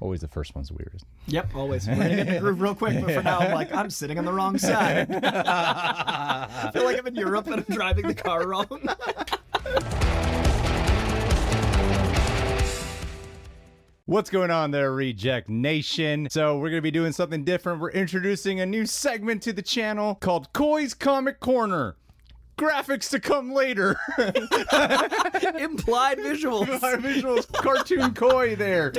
Always the first one's the weirdest. Yep, always. We're gonna get in the groove real quick, but for now, I'm like, I'm sitting on the wrong side. I feel like I'm in Europe and I'm driving the car wrong. What's going on there, Reject Nation? So, we're going to be doing something different. We're introducing a new segment to the channel called Coy's Comic Corner. Graphics to come later. Implied visuals. Our visuals, cartoon Coy there.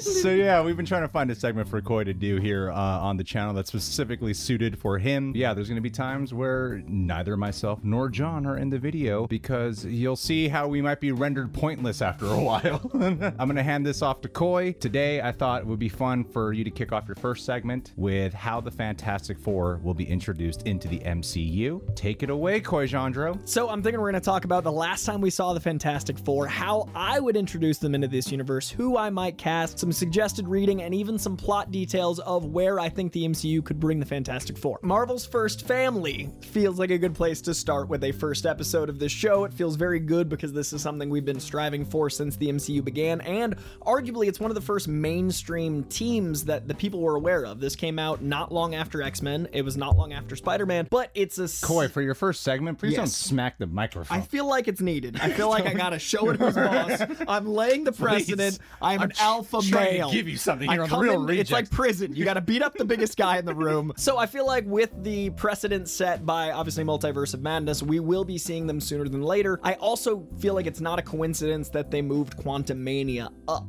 So yeah, we've been trying to find a segment for Coy to do here uh, on the channel that's specifically suited for him. Yeah, there's going to be times where neither myself nor John are in the video because you'll see how we might be rendered pointless after a while. I'm going to hand this off to Coy. Today, I thought it would be fun for you to kick off your first segment with how the Fantastic Four will be introduced into the MCU. Take it away, Coy Jandreau. So I'm thinking we're going to talk about the last time we saw the Fantastic Four, how I would introduce them into this universe, who I might cast, some suggested reading, and even some plot details of where I think the MCU could bring the Fantastic Four. Marvel's first family feels like a good place to start with a first episode of this show. It feels very good because this is something we've been striving for since the MCU began, and arguably it's one of the first mainstream teams that the people were aware of. This came out not long after X Men, it was not long after Spider Man, but it's a. Koi, for your first segment, please don't Yes. smack the microphone. I feel like it's needed. I feel like I gotta show it who's boss. I'm laying the precedent. I'm, an I'm alpha trying to male. give you something I here on the come Real in- It's like prison. You gotta beat up the biggest guy in the room. So I feel like with the precedent set by obviously Multiverse of Madness, we will be seeing them sooner than later. I also feel like it's not a coincidence that they moved Quantumania up.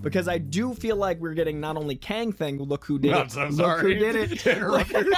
Because I do feel like we're getting not only Kang thing, look who did I'm it. so look sorry who did it. to interrupt you.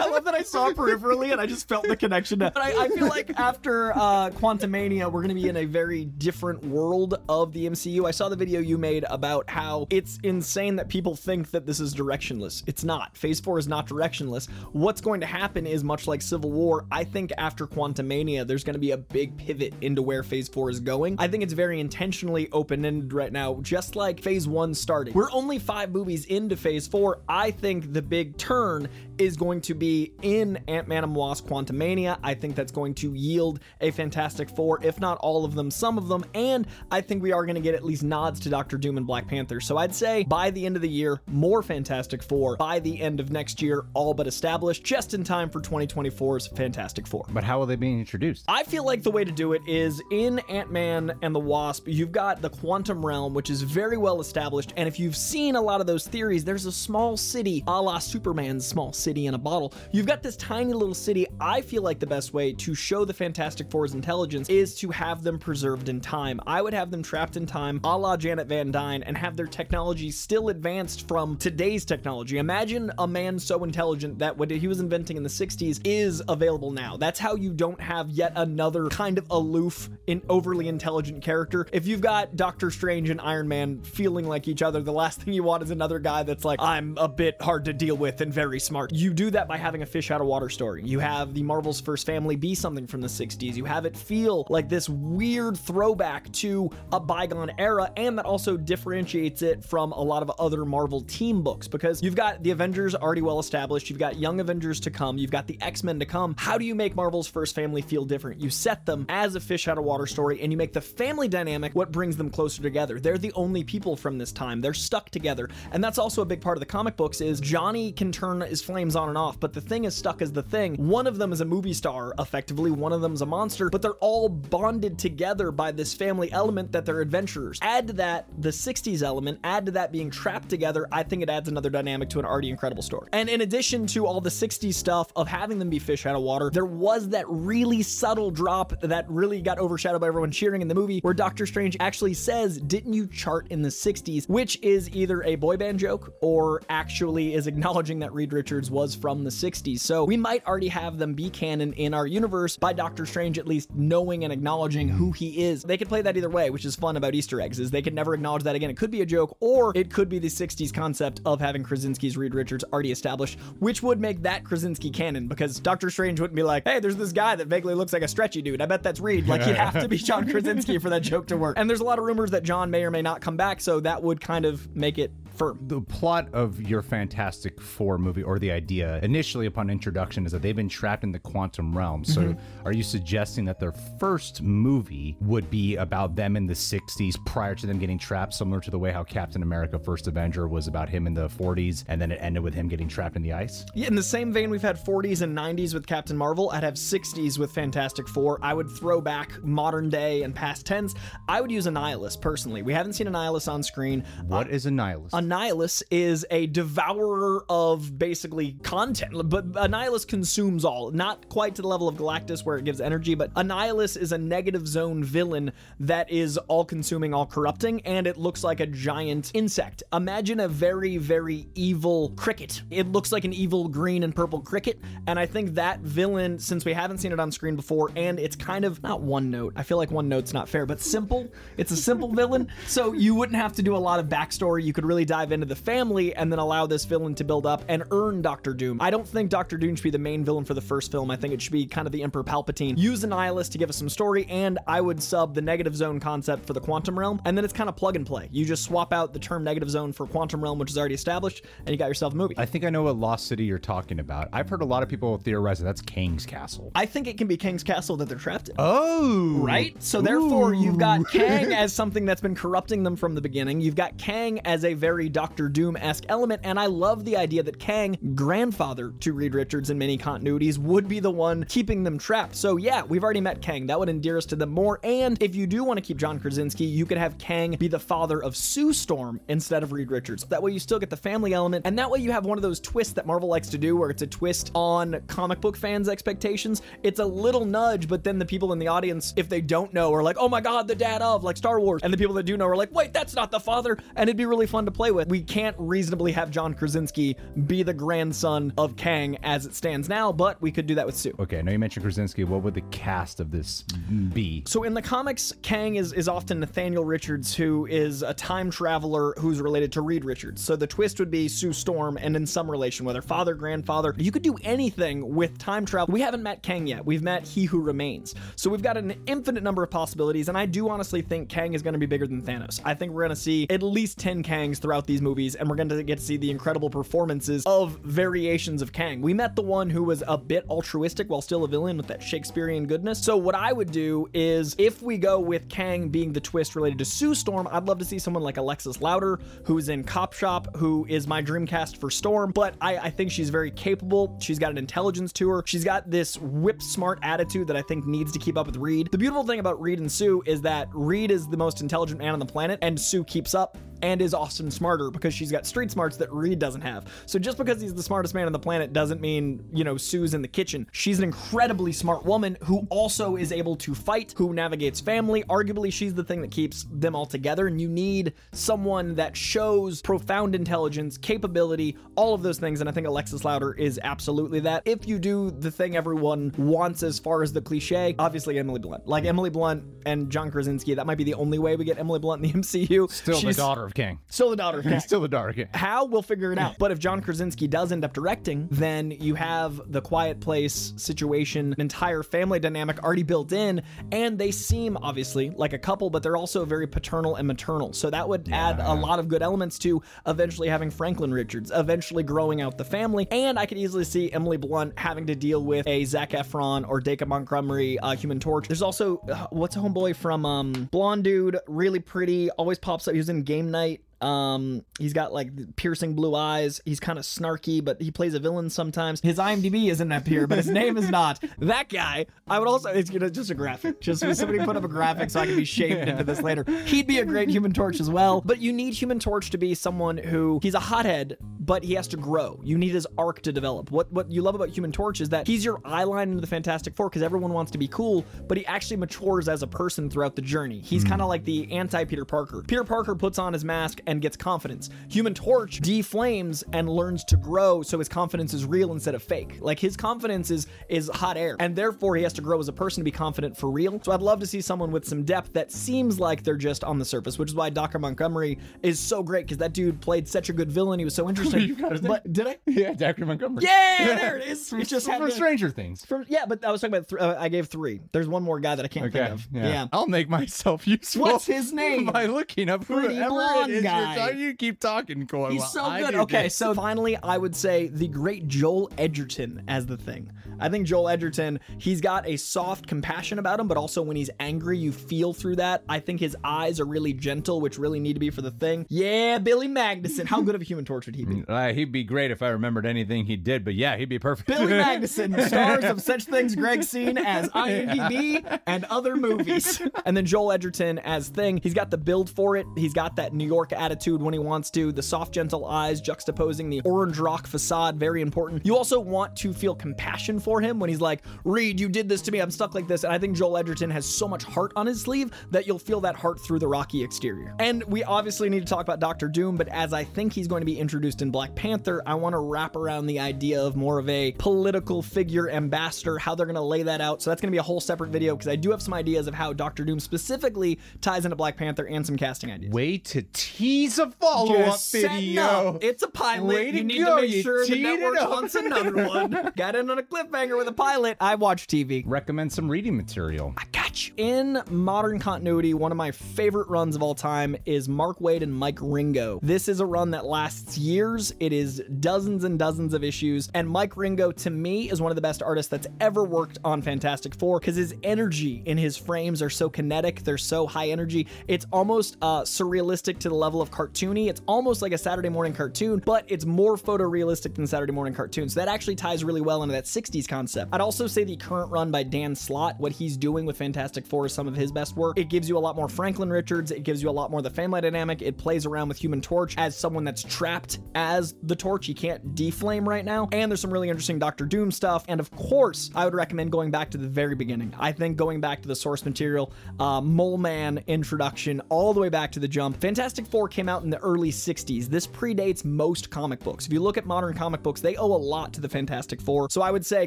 I love that I saw peripherally and I just felt the connection. But I, I feel like after uh, Quantumania, we're going to be in a very different world of the MCU. I saw the video you made about how it's insane that people think that this is directionless. It's not. Phase 4 is not directionless. What's going to happen is much like Civil War. I think after Quantumania, there's going to be a big pivot into where Phase 4 is going. I think it's very intentionally open ended right now, just like Phase 1 started. We're only five movies into Phase 4. I think the big turn is going to be in Ant-Man and Wasp Quantumania. I think that's going to yield a Fantastic Four, if not all of them, some of them, and I think we are going to get at least nods to Doctor Doom and Black Panther. So I'd say by the end of the year, more Fantastic Four. By the end of next year, all but established, just in time for 2024's Fantastic Four. But how will they be introduced? I feel like the way to do it is in Ant Man and the Wasp, you've got the quantum realm, which is very well established. And if you've seen a lot of those theories, there's a small city a la Superman's small city in a bottle. You've got this tiny little city. I feel like the best way to show the Fantastic Four's intelligence is to have them preserved in time. I would have them trapped in time a la Janet Van Dyne and have their technology still advanced from today's technology. Imagine a man so intelligent that what he was inventing in the 60s is available now. That's how you don't have yet another kind of aloof and overly intelligent character. If you've got Doctor Strange and Iron Man feeling like each other, the last thing you want is another guy that's like, I'm a bit hard to deal with and very smart. You do that by having a fish out of water story. You have the Marvel's first family be something from the 60s. You have it feel like this weird throwback to a bygone era, and that also differentiates it from a lot of other Marvel team books because you've got the Avengers already well established, you've got Young Avengers to come, you've got the X Men to come. How do you make Marvel's first family feel different? You set them as a fish out of water story, and you make the family dynamic what brings them closer together. They're the only people from this time. They're stuck together, and that's also a big part of the comic books. Is Johnny can turn his flames on and off, but the thing is stuck as the thing. One of them is a movie star, effectively. One of them's a monster, but they're all bonded together by this family element that they're adventurers. Add to that the 60s element, add to that being trapped together, I think it adds another dynamic to an already incredible story. And in addition to all the 60s stuff of having them be fish out of water, there was that really subtle drop that really got overshadowed by everyone cheering in the movie where Doctor Strange actually says, Didn't you chart in the 60s? Which is either a boy band joke or actually is acknowledging that Reed Richards was from the 60s. So we might already have them be canon in our universe by Doctor Strange at least knowing and acknowledging who he is. They could play that either way, which is fun about Easter eggs, is they could never acknowledge that again. It could be a joke, or it could be the 60s concept of having Krasinski's Reed Richards already established, which would make that Krasinski canon because Doctor Strange wouldn't be like, hey, there's this guy that vaguely looks like a stretchy dude. I bet that's Reed. Like he'd have to be John Krasinski for that joke to work. And there's a lot of rumors that John may or may not come back, so that would kind of make it confirm. The plot of your Fantastic Four movie, or the idea initially upon introduction, is that they've been trapped in the quantum realm. So, Mm-hmm. are you suggesting that their first movie would be about them in the 60s prior to them getting trapped, similar to the way how Captain America First Avenger was about him in the 40s, and then it ended with him getting trapped in the ice? Yeah, in the same vein, we've had 40s and 90s with Captain Marvel. I'd have 60s with Fantastic Four. I would throw back modern day and past tense. I would use Annihilus personally. We haven't seen Annihilus on screen. What is a nihilist? Annihilus is a devourer of basically content, but Annihilus consumes all. Not quite to the level of Galactus where it gives energy, but Annihilus is a negative zone villain that is all consuming, all corrupting, and it looks like a giant insect. Imagine a very, very evil cricket. It looks like an evil green and purple cricket, and I think that villain, since we haven't seen it on screen before, and it's kind of not one note, I feel like one note's not fair, but simple. It's a simple villain, so you wouldn't have to do a lot of backstory. You could really dive into the family and then allow this villain to build up and earn Doctor Doom. I don't think Doctor Doom should be the main villain for the first film. I think it should be kind of the Emperor Palpatine. Use Annihilus to give us some story, and I would sub the negative zone concept for the quantum realm, and then it's kind of plug and play. You just swap out the term negative zone for quantum realm, which is already established, and you got yourself a movie. I think I know what Lost City you're talking about. I've heard a lot of people theorize that that's Kang's castle. I think it can be King's Castle that they're trapped in. Oh, Right? So therefore, you've got Kang as something that's been corrupting them from the beginning. You've got Kang as a very Doctor Doom-esque element, and I love the idea that Kang, grandfather to Reed Richards in many continuities, would be the one keeping them trapped. So yeah, we've already met Kang. That would endear us to them more. And if you do want to keep John Krasinski, you could have Kang be the father of Sue Storm instead of Reed Richards. That way you still get the family element, and that way you have one of those twists that Marvel likes to do where it's a twist on comic book fans' expectations. It's a little nudge, but then the people in the audience, if they don't know, are like, oh my god, the dad of, like Star Wars. And the people that do know are like, wait, that's not the father. And it'd be really fun to play with. We can't reasonably have John Krasinski be the grandson of Kang as it stands now, but we could do that with Sue. Okay, I know you mentioned Krasinski. What would the cast of this be? So in the comics, Kang is, is often Nathaniel Richards, who is a time traveler who's related to Reed Richards. So the twist would be Sue Storm, and in some relation, whether father, grandfather, you could do anything with time travel. We haven't met Kang yet. We've met He Who Remains. So we've got an infinite number of possibilities, and I do honestly think Kang is going to be bigger than Thanos. I think we're going to see at least 10 Kangs throughout these movies, and we're going to get to see the incredible performances of variations of Kang. We met the one who was a bit altruistic while still a villain with that Shakespearean goodness. So what I would do is if we go with Kang being the twist related to Sue Storm, I'd love to see someone like Alexis Louder, who's in Cop Shop, who is my dream cast for Storm, but I, I think she's very capable. She's got an intelligence to her. She's got this whip smart attitude that I think needs to keep up with Reed. The beautiful thing about Reed and Sue is that Reed is the most intelligent man on the planet, and Sue keeps up and is often smarter because she's got street smarts that Reed doesn't have. So just because he's the smartest man on the planet doesn't mean, you know, Sue's in the kitchen. She's an incredibly smart woman who also is able to fight, who navigates family. Arguably, she's the thing that keeps them all together. And you need someone that shows profound intelligence, capability, all of those things. And I think Alexis Louder is absolutely that. If you do the thing everyone wants as far as the cliche, obviously Emily Blunt. Like Emily Blunt and John Krasinski, that might be the only way we get Emily Blunt in the MCU. Still She's the daughter of King. Still the daughter of Kang. Still the daughter of King. How we'll figure it out. But if John Krasinski does end up directing, then you have the Quiet Place situation, an entire family dynamic already built in, and they seem obviously like a couple, but they're also very paternal and maternal. So that would add a lot of good elements to eventually having Franklin Richards, eventually growing out the family, and I could easily see Emily Blunt having to deal with a Zac Efron or Dacre Montgomery uh, Human Torch. There's also uh, what's a homeboy from um, blonde dude, really pretty, always pops up. He was in Game Night night um, he's got like piercing blue eyes. He's kind of snarky, but he plays a villain sometimes. His IMDb isn't up here, but his name is not. That guy, I would also, it's you know, just a graphic. Just somebody put up a graphic so I can be shaped into this later. He'd be a great Human Torch as well. But you need Human Torch to be someone who, he's a hothead, but he has to grow. You need his arc to develop. What, what you love about Human Torch is that he's your eye line into the Fantastic Four because everyone wants to be cool, but he actually matures as a person throughout the journey. He's kind of like the anti Peter Parker. Peter Parker puts on his mask and gets confidence. Human Torch deflames and learns to grow so his confidence is real instead of fake. Like his confidence is is hot air, and therefore he has to grow as a person to be confident for real. So I'd love to see someone with some depth that seems like they're just on the surface, which is why Dacre Montgomery is so great because that dude played such a good villain. He was so interesting. You got his name? but did I? Yeah, Dacre Montgomery. Yeah, there it is. It just from, Stranger Things. from- yeah, but I was talking about. Th- uh, I gave three. There's one more guy that I can't Okay. think of. Yeah. yeah. I'll make myself useful. What's his name? By looking up Pretty whoever blonde guy. Guy. you keep talking, Coy. He's so I good. Okay, this. so finally, I would say the great Joel Edgerton as the thing. I think Joel Edgerton, he's got a soft compassion about him, but also when he's angry, you feel through that. I think his eyes are really gentle, which really need to be for the thing. Yeah, Billy Magnussen. How good of a human torch would he be? Uh, he'd be great if I remembered anything he did, but yeah, he'd be perfect. Billy Magnuson, stars of such things Greg's seen as IMDb and other movies. And then Joel Edgerton as Thing. He's got the build for it. He's got that New York attitude when he wants to. The soft, gentle eyes juxtaposing the orange rock facade. Very important. You also want to feel compassion for him when he's like, Reed, you did this to me. I'm stuck like this. And I think Joel Edgerton has so much heart on his sleeve that you'll feel that heart through the rocky exterior. And we obviously need to talk about Doctor Doom, but as I think he's going to be introduced in Black Panther, I want to wrap around the idea of more of a political figure ambassador, how they're going to lay that out. So that's going to be a whole separate video because I do have some ideas of how Doctor Doom specifically ties into Black Panther and some casting ideas. Way to tease a follow-up video. up. It's a pilot. Way to you need go, to make you sure the teed it network wants another one. Got in on a cliffhanger with a pilot. I watch TV. Recommend some reading material. I got you. In modern continuity, one of my favorite runs of all time is Mark Waid and Mike Ringo. This is a run that lasts years. It is dozens and dozens of issues. And Mike Ringo, to me, is one of the best artists that's ever worked on Fantastic Four because his energy in his frames are so kinetic. They're so high energy. It's almost uh, surrealistic to the level of cartoony. It's almost like a Saturday morning cartoon, but it's more photorealistic than Saturday morning cartoons. So that actually ties really well into that 60s concept. I'd also say the current run by Dan Slott, what he's doing with Fantastic Four is some of his best work. It gives you a lot more Franklin Richards. It gives you a lot more the family dynamic. It plays around with Human Torch as someone that's trapped as the Torch. He can't deflame right now. And there's some really interesting Doctor Doom stuff. And of course, I would recommend going back to the very beginning. I think going back to the source material, uh, Mole Man introduction, all the way back to the jump. Fantastic Four came out in the early 60s. This predates most comic books. If you look at modern comic books, they owe a lot to the Fantastic Four. So I would say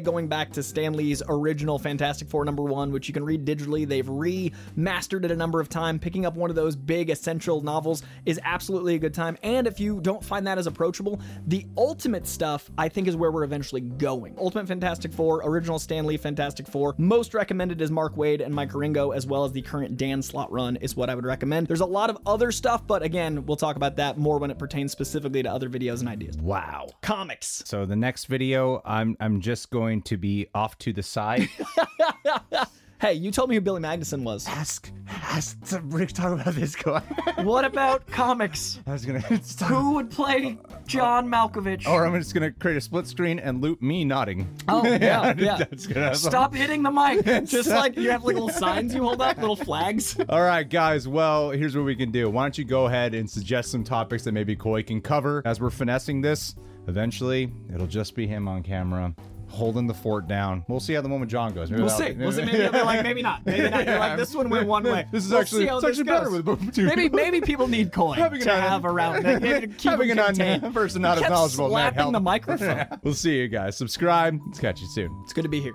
going back to Stan Lee's original Fantastic Four number one, which you can read digitally, they've remastered it a number of times. Picking up one of those big essential novels is absolutely a good time. And if you don't find that as approachable, the ultimate stuff I think is where we're eventually going. Ultimate Fantastic Four, original Stan Lee Fantastic Four, most recommended is Mark Waid and Mike Ringo, as well as the current Dan Slott run is what I would recommend. There's a lot of other stuff, but again, we'll talk about that more when it pertains specifically to other videos and ideas. Wow. Comics. So the next video, I'm I'm just going to be off to the side. Hey, you told me who Billy Magnussen was. ask ask to Rick talk about this guy. what about comics? I was gonna. Who would play John Malkovich? Or I'm just gonna create a split screen and loop me nodding. Oh, yeah, yeah. That's gonna Stop hitting the mic. Just like you have like little signs you hold up, little flags. All right, guys. Well, here's what we can do. Why don't you go ahead and suggest some topics that maybe Coy can cover as we're finessing this? Eventually, it'll just be him on camera. Holding the fort down. We'll see how the moment John goes. Maybe We'll see. We'll see. Maybe like, maybe not. Maybe not. Like, this one went one way. This is We'll actually it's actually better with boom two. Maybe maybe people need coin Having to have around. Maybe to keep having them an contained. person not as knowledgeable slapping the microphone. we'll see you guys. Subscribe. Let's catch you soon. It's good to be here.